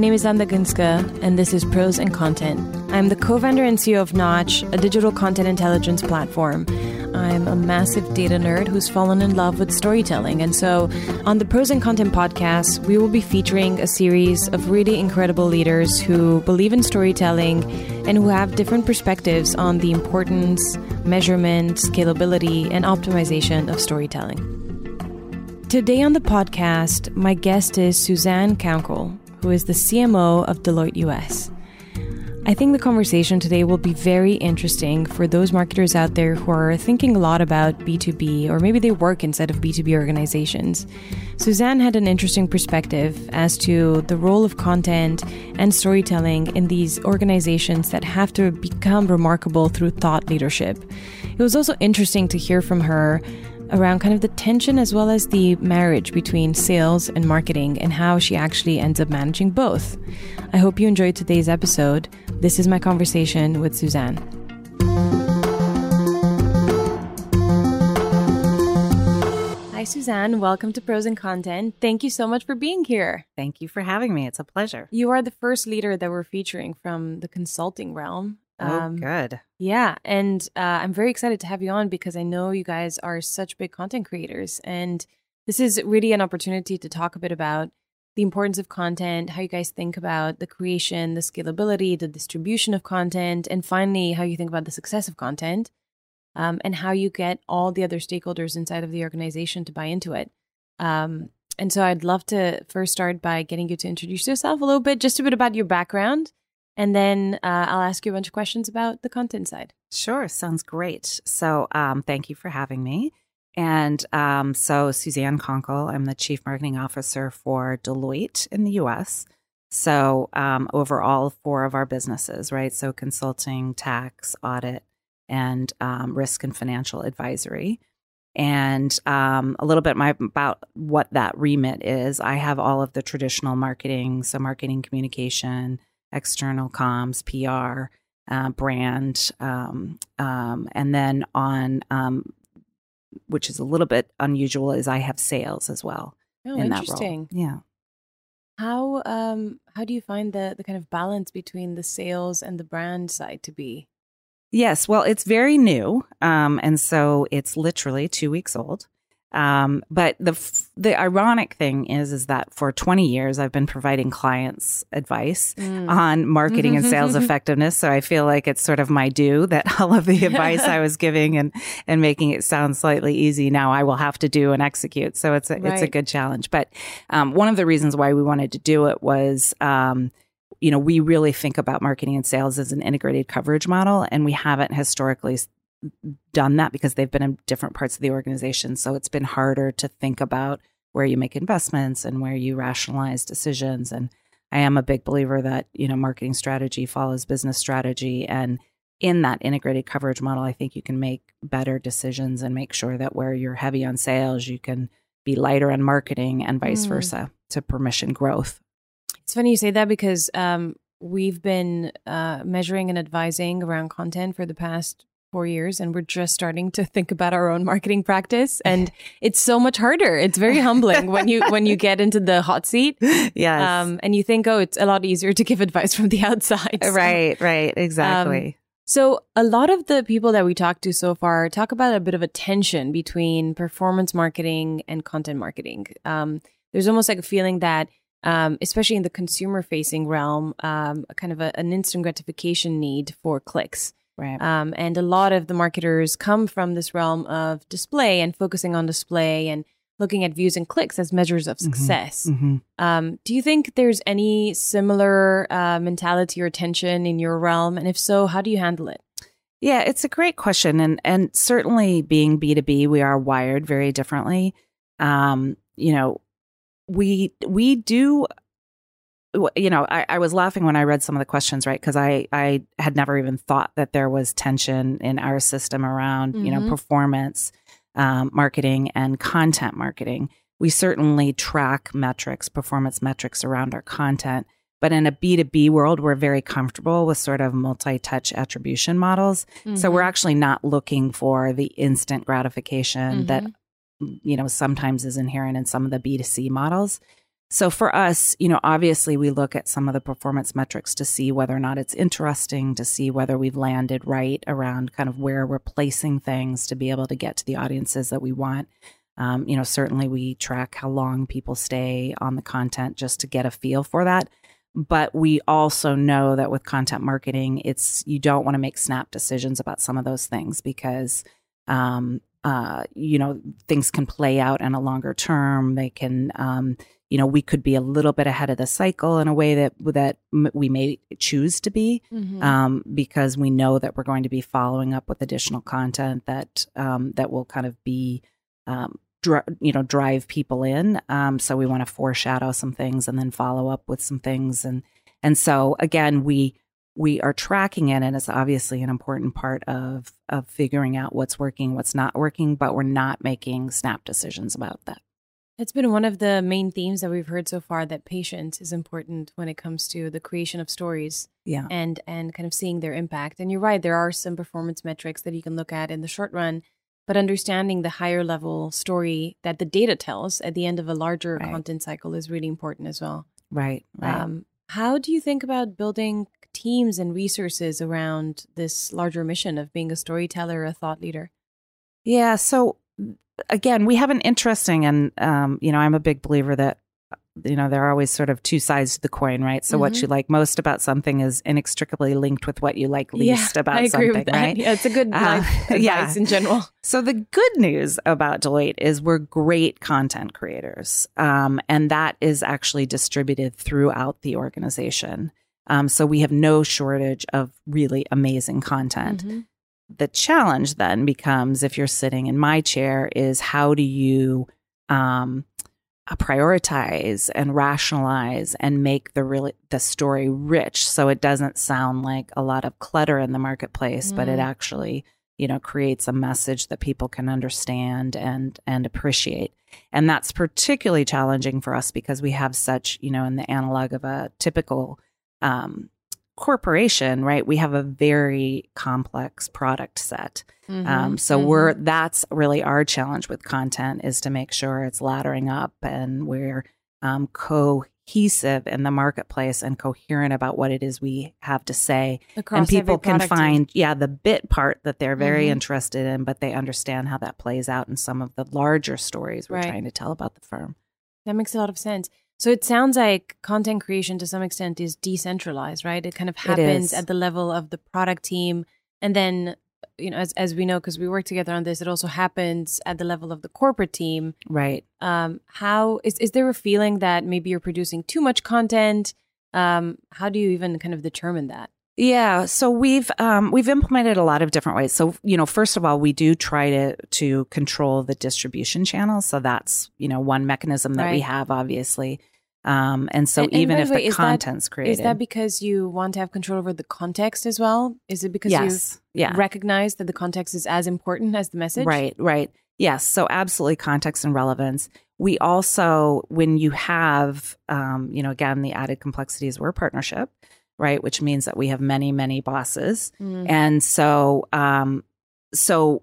name is Anda Gansca, and this is Pros and Content. I'm the co founder and CEO of Knotch, a digital content intelligence platform. I'm a massive data nerd who's fallen in love with storytelling. And so, on the Pros and Content podcast, we will be featuring a series of really incredible leaders who believe in storytelling and who have different perspectives on the importance, measurement, scalability, and optimization of storytelling. Today on the podcast, my guest is Suzanne Kounkel, who is the CMO of Deloitte US. I think the conversation today will be very interesting for those marketers out there who are thinking a lot about B2B, or maybe they work inside of B2B organizations. Suzanne had an interesting perspective as to the role of content and storytelling in these organizations that have to become remarkable through thought leadership. It was also interesting to hear from her around kind of the tension as well as the marriage between sales and marketing and how she actually ends up managing both. I hope you enjoyed today's episode. This is my conversation with Suzanne. Hi, Suzanne. Welcome to Pros and Content. Thank you so much for being here. Thank you for having me. It's a pleasure. You are the first leader that we're featuring from the consulting realm. Oh, good. Yeah. And uh, I'm very excited to have you on because I know you guys are such big content creators. And this is really an opportunity to talk a bit about the importance of content, how you guys think about the creation, the scalability, the distribution of content, and finally, how you think about the success of content, um, and how you get all the other stakeholders inside of the organization to buy into it. Um, and so I'd love to first start by getting you to introduce yourself a little bit, just a bit about your background and then uh, I'll ask you a bunch of questions about the content side. Sure, sounds great. So, um, thank you for having me. And um, so, Suzanne Kounkel, I'm the Chief Marketing Officer for Deloitte in the US. So, um, overall, four of our businesses, right? So, consulting, tax, audit, and um, risk and financial advisory. And um, a little bit my, about what that remit is. I have all of the traditional marketing, so marketing communication, external comms, PR, uh, brand, um, um, and then on, um, which is a little bit unusual, is I have sales as well. Oh, in interesting. That role. Yeah. How um how do you find the the kind of balance between the sales and the brand side to be? Yes, well, it's very new, um, and so it's literally two weeks old. Um, but the the ironic thing is is that for 20 years I've been providing clients advice mm. on marketing and sales effectiveness. So I feel like it's sort of my due that all of the advice I was giving and and making it sound slightly easy now I will have to do and execute. So it's a right. it's a good challenge. But um, one of the reasons why we wanted to do it was. Um, you know, we really think about marketing and sales as an integrated coverage model, and we haven't historically done that because they've been in different parts of the organization. So it's been harder to think about where you make investments and where you rationalize decisions. And I am a big believer that, you know, marketing strategy follows business strategy. And in that integrated coverage model, I think you can make better decisions and make sure that where you're heavy on sales, you can be lighter on marketing and vice mm. versa to permission growth. It's funny you say that because um, we've been uh, measuring and advising around content for the past four years and we're just starting to think about our own marketing practice. And it's so much harder. It's very humbling when you when you get into the hot seat. Yes. Um, and you think oh it's a lot easier to give advice from the outside. Right right. exactly. um, so a lot of the people that we talked to so far talk about a bit of a tension between performance marketing and content marketing. Um, there's almost like a feeling that um, especially in the consumer facing realm, um, kind of a, an instant gratification need for clicks. Right. Um, and a lot of the marketers come from this realm of display and focusing on display and looking at views and clicks as measures of mm-hmm. success. Mm-hmm. Um, do you think there's any similar uh, mentality or tension in your realm? And if so, how do you handle it? Yeah, it's a great question, and and certainly being B two B, we are wired very differently. Um, you know, we we do you know, I, I, was laughing when I read some of the questions, right? Because I I had never even thought that there was tension in our system around mm-hmm. you know mm-hmm. performance um, marketing and content marketing. We certainly track metrics, performance metrics around our content, but in a B two B world, we're very comfortable with sort of multi touch attribution models. Mm-hmm. So we're mm-hmm. actually not looking for the instant gratification mm-hmm. that you know sometimes is inherent in some of the B two C models So for us, you know, obviously we look at some of the performance metrics to see whether or not it's interesting, to see whether we've landed right around kind of where we're placing things to be able to get to the audiences that we want. Um, you know, certainly we track how long people stay on the content just to get a feel for that. But we also know that with content marketing, it's you don't want to make snap decisions about some of those things because um, uh, you know, things can play out in a longer term. They can, um, you know, we could be a little bit ahead of the cycle in a way that that we may choose to be, mm-hmm. um, because we know that we're going to be following up with additional content that um, that will kind of be, um, dr- you know, drive people in. Um, so we want to foreshadow some things and then follow up with some things, and and so again, we we are tracking it and it's obviously an important part of of figuring out what's working what's not working but we're not making snap decisions about that it's been one of the main themes that we've heard so far that patience is important when it comes to the creation of stories yeah and and kind of seeing their impact and you're right there are some performance metrics that you can look at in the short run but understanding the higher level story that the data tells at the end of a larger right. content cycle is really important as well right, right. Um, how do you think about building teams and resources around this larger mission of being a storyteller, a thought leader? Yeah. So again, we have an interesting, and um, you know, I'm a big believer that you know there are always sort of two sides to the coin, right? So mm-hmm. what you like most about something is inextricably linked with what you like least yeah, about I agree something, with that. right? Yeah, it's a good uh, yeah. in general. So the good news about Deloitte is we're great content creators, um, and that is actually distributed throughout the organization. Um, so we have no shortage of really amazing content. Mm-hmm. The challenge then becomes if you're sitting in my chair is how do you um, uh, prioritize and rationalize and make the really the story rich so it doesn't sound like a lot of clutter in the marketplace, mm. but it mm. actually you know creates a message that people can understand and and appreciate and that's particularly challenging for us because we have such you know in the analog of a typical um, corporation, right, we have a very complex product set. Mm-hmm, um, so mm-hmm. we're that's really our challenge with content is to make sure it's laddering up and we're um, cohesive in the marketplace and coherent about what it is we have to say. Across and people can is- find, yeah, the bit part that they're very mm-hmm. interested in, but they understand how that plays out in some of the larger stories we're right. trying to tell about the firm. That makes a lot of sense. So it sounds like content creation to some extent is decentralized, right? It kind of happens at the level of the product team. And then, you know, as, as we know, because we work together on this, it also happens at the level of the corporate team. Right. Um, how is, is there a feeling that maybe you're producing too much content? Um, how do you even kind of determine that? Yeah, so we've um, we've implemented a lot of different ways. So you know, first of all, we do try to to control the distribution channels. So that's you know one mechanism that right. we have, obviously. Um, and so and, even and if way, the content's that, created, is that because you want to have control over the context as well? Is it because yes. you yeah. recognize that the context is as important as the message? Right, right. Yes. So absolutely context and relevance. We also, when you have, um, you know, again, the added complexities, we're a partnership right? Which means that we have many, many bosses. Mm. And so, um, so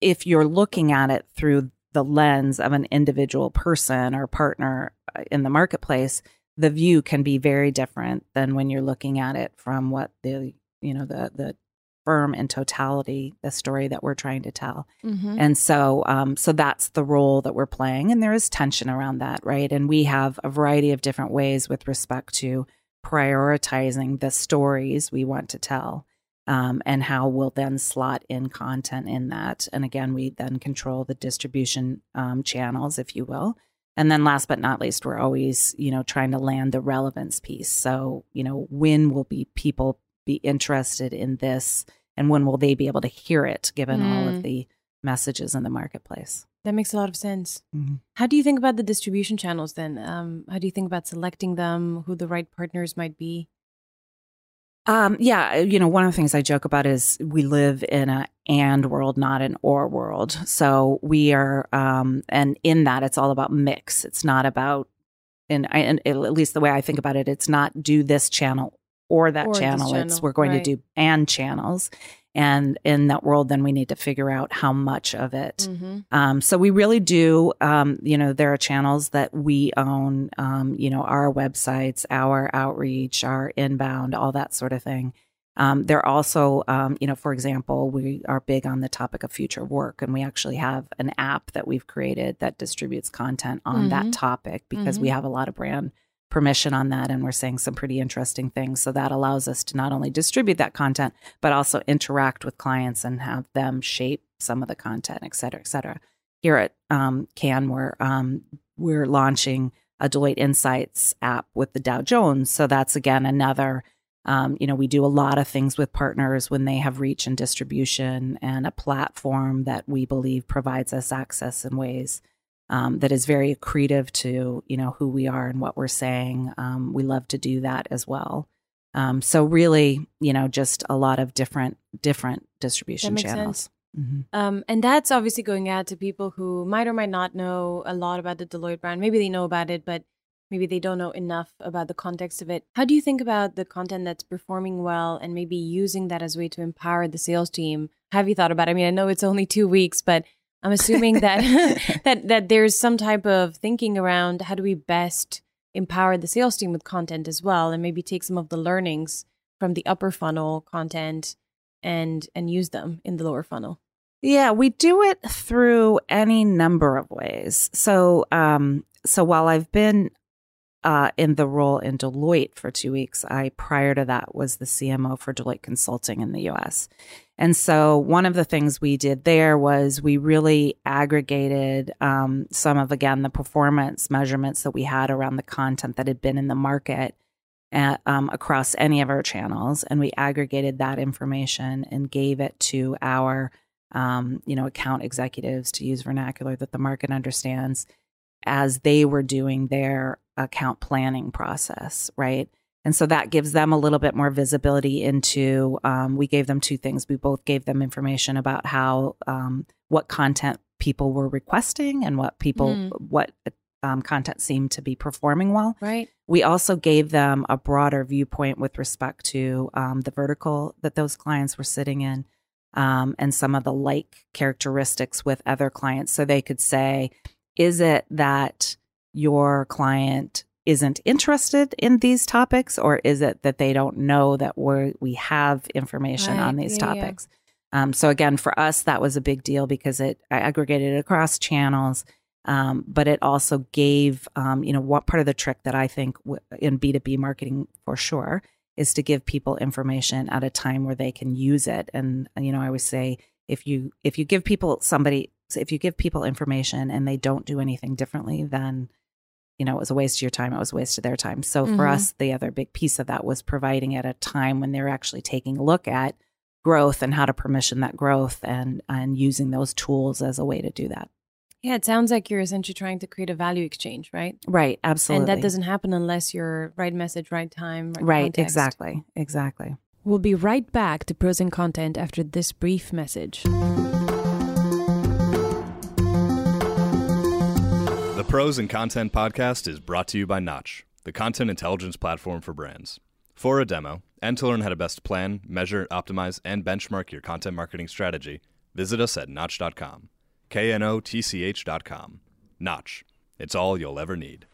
if you're looking at it through the lens of an individual person or partner uh, in the marketplace, the view can be very different than when you're looking at it from what the you know the the firm in totality the story that we're trying to tell. Mm-hmm. and so um, so that's the role that we're playing and there is tension around that right? And we have a variety of different ways with respect to prioritizing the stories we want to tell um, and how we'll then slot in content in that. And again, we then control the distribution um, channels, if you will. And then last but not least, we're always, you know, trying to land the relevance piece. So, you know, when will be people be interested in this and when will they be able to hear it given mm. all of mm. the messages in the marketplace? That makes a lot of sense. Mm-hmm. How do you think about the distribution channels then? Um, how do you think about selecting them, who the right partners might be? Um, yeah, uh, you know, one of the things I joke about is we live in a and world, not an or world. So we are, um, and in that, it's all about mix. It's not about, and, I, and at least the way I think about it, it's not do this channel or that Or this channel. It's we're going right. to do and channels. And in that world, then we need to figure out how much of it. Mm-hmm. Um, so we really do, um, you know, there are channels that we own, um, you know, our websites, our outreach, our inbound, all that sort of thing. Um, there are also, um, you know, for example, we are big on the topic of future work, and we actually have an app that we've created that distributes content on Mhm. that topic because we have a lot of brand permission on that, and we're saying some pretty interesting things. So that allows us to not only distribute that content, but also interact with clients and have them shape some of the content, et cetera, et cetera. Here at um, Cannes, we're um, we're launching a Deloitte Insights app with the Dow Jones. So that's again another um, you know, we do a lot of things with partners when they have reach and distribution and a platform that we believe provides us access in ways um, that is very accretive to, you know, who we are and what we're saying. Um, we love to do that as well. Um, so really, you know, just a lot of different different distribution channels. Mhm. Um, and that's obviously going out to people who might or might not know a lot about the Deloitte brand. Maybe they know about it, but maybe they don't know enough about the context of it. How do you think about the content that's performing well and maybe using that as a way to empower the sales team? Have you thought about it? I mean, I know it's only two weeks, but I'm assuming that that that there's some type of thinking around how do we best empower the sales team with content as well and maybe take some of the learnings from the upper funnel content and and use them in the lower funnel. Yeah, we do it through any number of ways. So, um, so while I've been uh, in the role in Deloitte for two weeks, I prior to that was the CMO for Deloitte Consulting in the U.S. And so, one of the things we did there was we really aggregated um, some of again the performance measurements that we had around the content that had been in the market at, um, across any of our channels, and we aggregated that information and gave it to our um, you know, account executives to use vernacular that the market understands as they were doing their account planning process, right? And so that gives them a little bit more visibility into. Um, we gave them two things. We both gave them information about how um, what content people were requesting and what people Mm. what um, content seemed to be performing well. Right. We also gave them a broader viewpoint with respect to um, the vertical that those clients were sitting in um, and some of the like characteristics with other clients. So they could say, is it that your client isn't interested in these topics, or is it that they don't know that we we have information Right. on these Yeah, yeah. topics? Um, so again, for us, that was a big deal because it aggregated it across channels. Um, but it also gave, um, you know, what part of the trick that I think w- in B2B marketing for sure is to give people information at a time where they can use it. And, you know, I always say if you, if you give people somebody, if you give people information and they don't do anything differently, then, you know, it was a waste of your time. It was a waste of their time. So for Mhm. us, the other big piece of that was providing at a time when they're actually taking a look at growth and how to permission that growth and, and using those tools as a way to do that. Yeah, it sounds like you're essentially trying to create a value exchange, right? Right. Absolutely. And that doesn't happen unless you're right message, right time, right, Right, context. exactly, exactly. We'll be right back to pros and content after this brief message. Pros and Content Podcast is brought to you by Knotch, the content intelligence platform for brands. For a demo, and to learn how to best plan, measure, optimize, and benchmark your content marketing strategy, visit us at Knotch.com. K N O T C H.com. Knotch. It's all you'll ever need.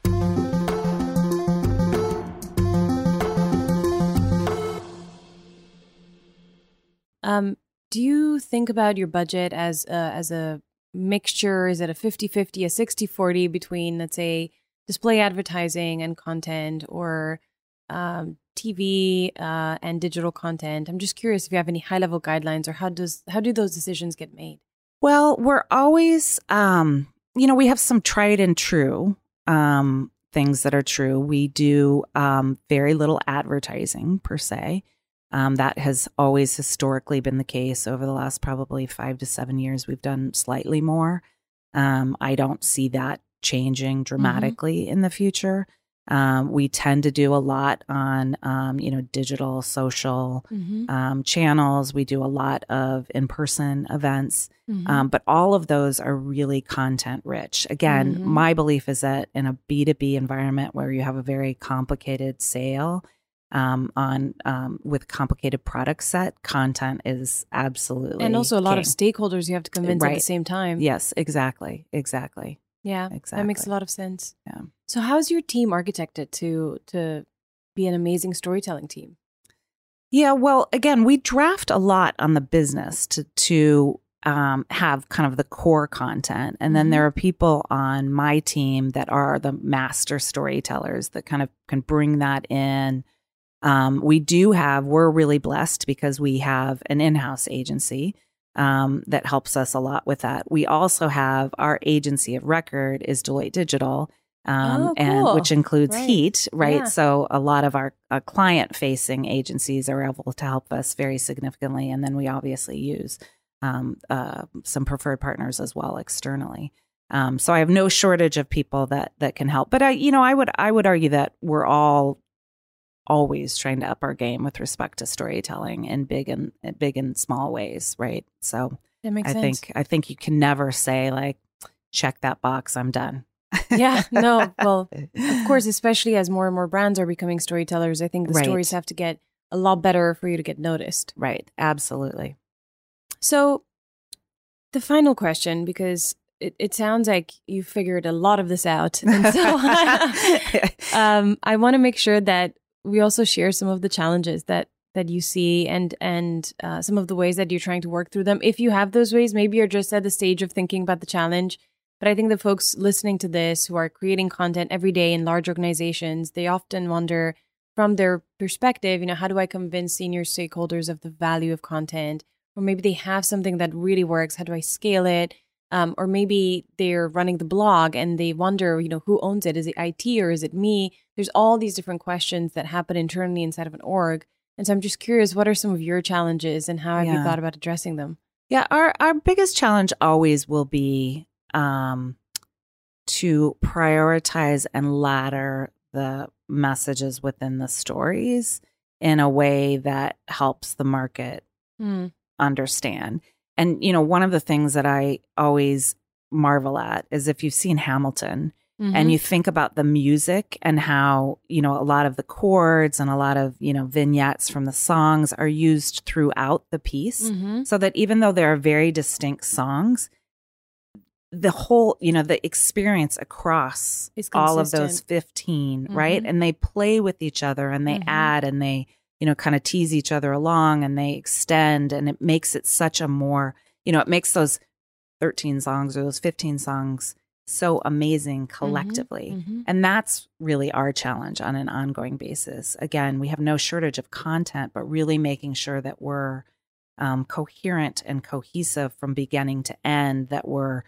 Um, do you think about your budget as a, as a mixture? Is it a 50 50, a 60 40 between, let's say, display advertising and content or um, TV uh, and digital content? I'm just curious if you have any high level guidelines or how does how do those decisions get made? Well, we're always, um, you know, we have some tried and true um, things that are true. We do um, very little advertising per se. Um, that has always historically been the case over the last probably five to seven years. We've done slightly more. Um, I don't see that changing dramatically in the future. Um, we tend to do a lot on, um, you know, digital, social Mm-hmm. um, channels. We do a lot of in person events. Mm-hmm. Um, but all of those are really content rich. Again, Mhm. my belief is that in a B2B environment where you have a very complicated sale, um, on um, with complicated product set, content is absolutely and also a lot king. of stakeholders you have to convince at the same time. Yes, exactly, exactly. yeah, exactly. that makes a lot of sense. Yeah. So, how's your team architected to to be an amazing storytelling team? Yeah, well, again, we draft a lot on the business to to um, have kind of the core content, and then there are people on my team that are the master storytellers that kind of can bring that in. Um, we do have, we're really blessed because we have an in house agency um, that helps us a lot with that. We also have our agency of record is Deloitte Digital. Um, Oh, and which includes Right. Heat, right? Yeah. So a lot of our uh, client-facing agencies are able to help us very significantly, and then we obviously use um, uh, some preferred partners as well externally. Um, so I have no shortage of people that that can help. But I, you know, I would I would argue that we're all always trying to up our game with respect to storytelling in big and big and small ways, right? So That makes I sense. think I think you can never say like check that box, I'm done. yeah, no, well, of course, especially as more and more brands are becoming storytellers, I think the Right. stories have to get a lot better for you to get noticed. Right, absolutely. So, the final question, because it, it sounds like you figured a lot of this out. And so, um, I want to make sure that we also share some of the challenges that that you see and and uh, some of the ways that you're trying to work through them. If you have those ways, maybe you're just at the stage of thinking about the challenge. But I think the folks listening to this who are creating content every day in large organizations, they often wonder from their perspective, you know, how do I convince senior stakeholders of the value of content? Or maybe they have something that really works. How do I scale it? Um, or maybe they're running the blog and they wonder, you know, who owns it? Is it IT or is it me? There's all these different questions that happen internally inside of an org. And so I'm just curious, what are some of your challenges and how have you thought about addressing them? Yeah, our our biggest challenge always will be um, to prioritize and ladder the messages within the stories in a way that helps the market Hmm. understand. And you know, one of the things that I always marvel at is if you've seen Hamilton Mm-hmm. and you think about the music and how you know a lot of the chords and a lot of you know vignettes from the songs are used throughout the piece Mhm. so that even though there are very distinct songs the whole you know the experience across all of those 15 right Mhm. and they play with each other and they Mhm. add and they you know kind of tease each other along and they extend and it makes it such a more you know it makes those 13 songs or those 15 songs so amazing collectively Mhm. and that's really our challenge on an ongoing basis. Again, we have no shortage of content, but really making sure that we're um, coherent and cohesive from beginning to end, that we're,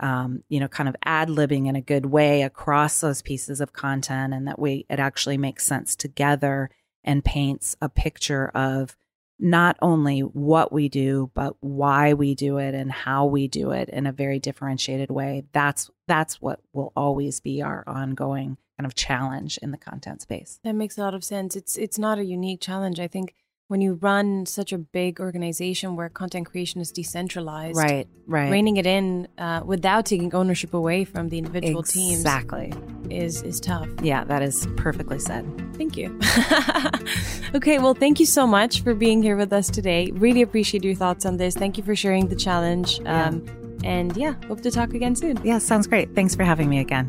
um, you know, kind of ad libbing in a good way across those pieces of content, and that we it actually makes sense together and paints a picture of not only what we do but why we do it and how we do it in a very differentiated way that's that's what will always be our ongoing kind of challenge in the content space That makes a lot of sense. It's it's not a unique challenge. I think when you run such a big organization where content creation is decentralized, right right reining it in uh, without taking ownership away from the individual teams exactly is is tough. yeah that is perfectly said Thank you. okay, well, thank you so much for being here with us today. Really appreciate your thoughts on this. Thank you for sharing the challenge. Yeah. Um, and yeah, hope to talk again soon. yeah sounds great thanks for having me again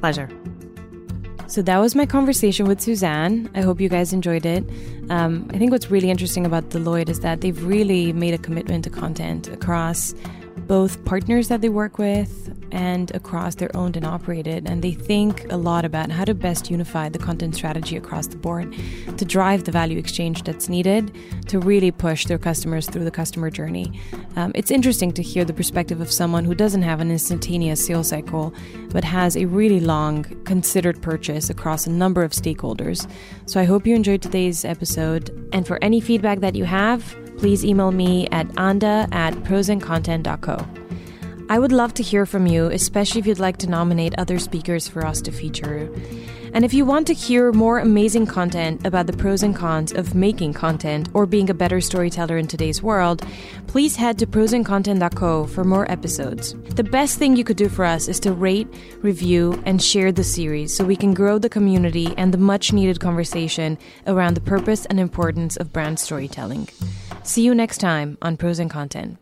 pleasure So that was my conversation with Suzanne. I hope you guys enjoyed it. Um, I think what's really interesting about Deloitte is that they've really made a commitment to content across both partners that they work with and across their owned and operated. And they think a lot about how to best unify the content strategy across the board to drive the value exchange that's needed to really push their customers through the customer journey. Um, it's interesting to hear the perspective of someone who doesn't have an instantaneous sales cycle, but has a really long, considered purchase across a number of stakeholders. So I hope you enjoyed today's episode. And for any feedback that you have, please email me at anda at prosandcontent.co. I would love to hear from you, especially if you'd like to nominate other speakers for us to feature. And if you want to hear more amazing content about the pros and cons of making content or being a better storyteller in today's world, please head to prosandcontent.co for more episodes. The best thing you could do for us is to rate, review, and share the series so we can grow the community and the much needed conversation around the purpose and importance of brand storytelling. See you next time on Pros and Content.